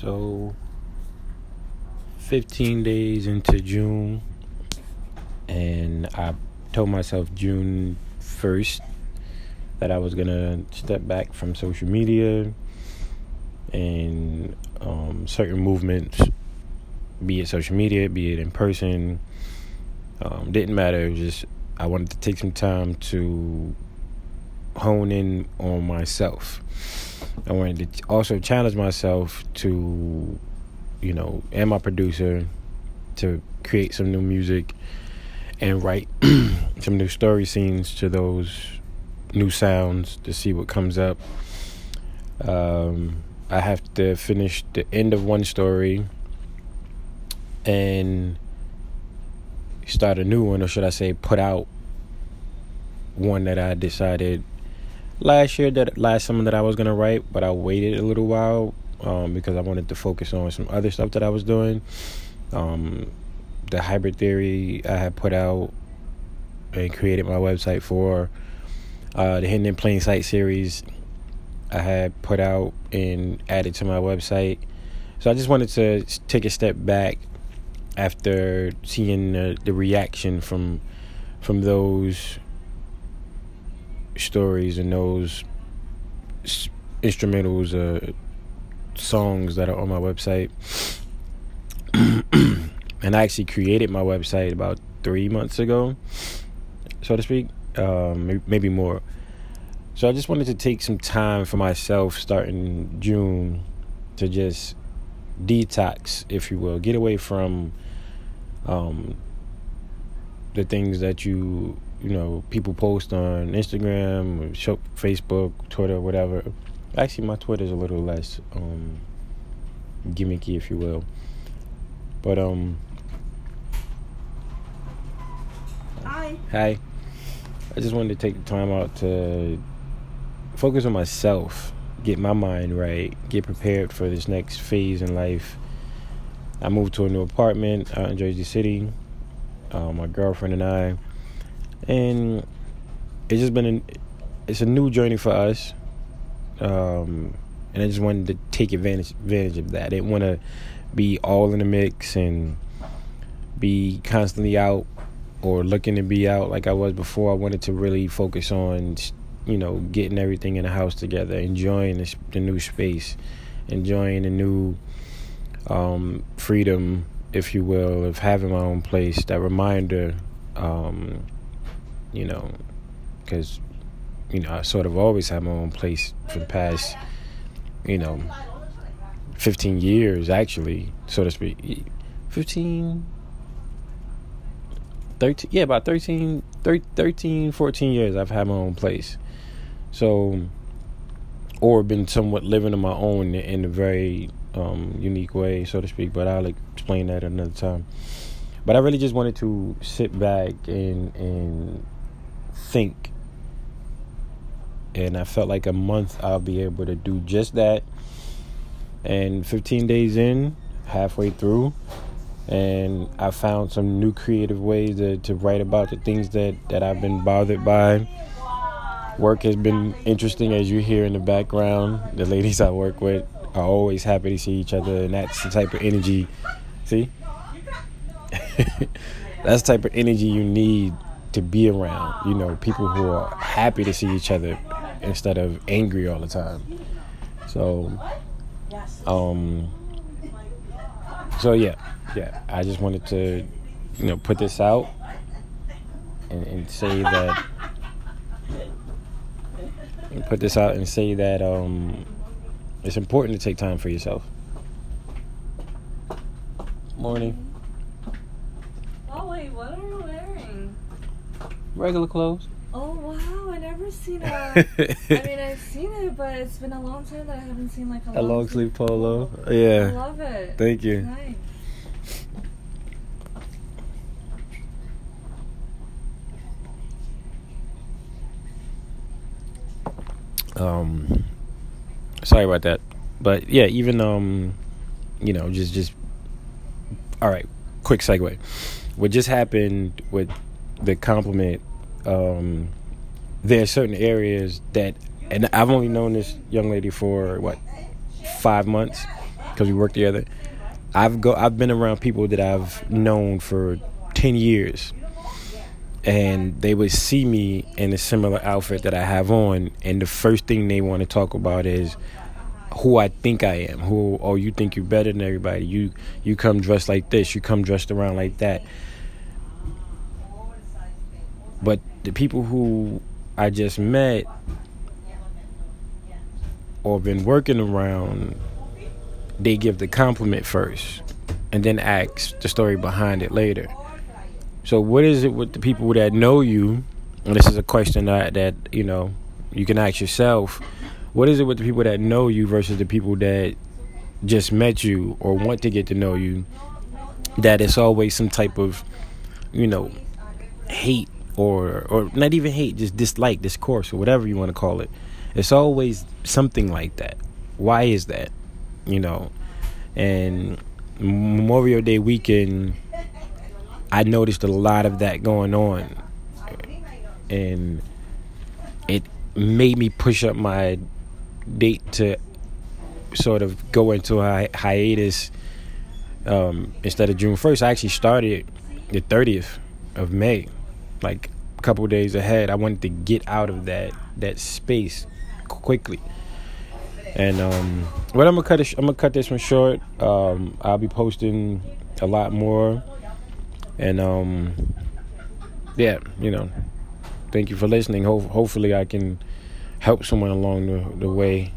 So, 15 days into June, and I told myself June 1st that I was gonna step back from social media and um, certain movements, be it social media, be it in person, um, didn't matter. It was just I wanted to take some time to hone in on myself. I wanted to also challenge myself to, you know, and my producer to create some new music and write some new story scenes to those new sounds to see what comes up. Um, I have to finish the end of one story and start a new one, or should I say, put out one that I decided last year that last summer that I was gonna write, but I waited a little while um, because I wanted to focus on some other stuff that I was doing. Um, the hybrid theory I had put out and created my website for. Uh, the Hidden in Plain Sight series I had put out and added to my website. So I just wanted to take a step back after seeing the, the reaction from from those stories and those instrumentals, uh, songs that are on my website. and I actually created my website about three months ago, so to speak, um, maybe more. So I just wanted to take some time for myself starting June to just detox, if you will, get away from um, the things that you you know people post on Instagram, or Facebook, Twitter, whatever. Actually, my Twitter is a little less um, gimmicky, if you will. But um, hi. Hi. I just wanted to take the time out to focus on myself, get my mind right, get prepared for this next phase in life. I moved to a new apartment out in Jersey City. Uh, my girlfriend and I, and it's just been an, it's a new journey for us. Um, and I just wanted to take advantage advantage of that. I didn't want to be all in the mix and be constantly out or looking to be out like I was before. I wanted to really focus on you know, getting everything in the house together, enjoying the, the new space, enjoying the new um, freedom, if you will, of having my own place. That reminder, um, you know, because you know I sort of always had my own place for the past, you know, fifteen years actually, so to speak. 15 13 yeah about 13 13 14 years i've had my own place so, or been somewhat living on my own in a very um, unique way, so to speak. But I'll explain that another time. But I really just wanted to sit back and and think, and I felt like a month I'll be able to do just that. And 15 days in, halfway through, and I found some new creative ways to, to write about the things that, that I've been bothered by Work has been interesting as you hear in the background. The ladies I work with are always happy to see each other, and that's the type of energy. See? that's the type of energy you need to be around. You know, people who are happy to see each other instead of angry all the time. So, um, so yeah, yeah. I just wanted to, you know, put this out and, and say that and put this out and say that um, it's important to take time for yourself. Morning. Oh wait, what are you wearing? Regular clothes. Oh wow, I never seen that. I mean, I've seen it, but it's been a long time that I haven't seen like a, a long, sleeve polo. polo. Yeah. I love it. Thank you. Nice. Um, sorry about that, but yeah, even um, you know, just just all right. Quick segue. What just happened with the compliment? Um, there are certain areas that, and I've only known this young lady for what five months, because we work together. I've go I've been around people that I've known for ten years, and they would see me in a similar outfit that I have on, and the first thing they want to talk about is who I think I am. Who oh you think you're better than everybody. You you come dressed like this. You come dressed around like that. But the people who I just met or been working around, they give the compliment first and then ask the story behind it later. So what is it with the people that know you? And this is a question that that, you know, you can ask yourself what is it with the people that know you versus the people that just met you or want to get to know you that it's always some type of you know hate or or not even hate just dislike discourse or whatever you want to call it. It's always something like that. Why is that? You know? And memorial day weekend i noticed a lot of that going on. And it made me push up my date to sort of go into a hiatus um, instead of June 1st. I actually started the 30th of May, like a couple days ahead. I wanted to get out of that that space quickly. And um, what I'm gonna cut I'm gonna cut this one short. Um, I'll be posting a lot more, and um, yeah, you know, thank you for listening. Ho- hopefully, I can help someone along the, the way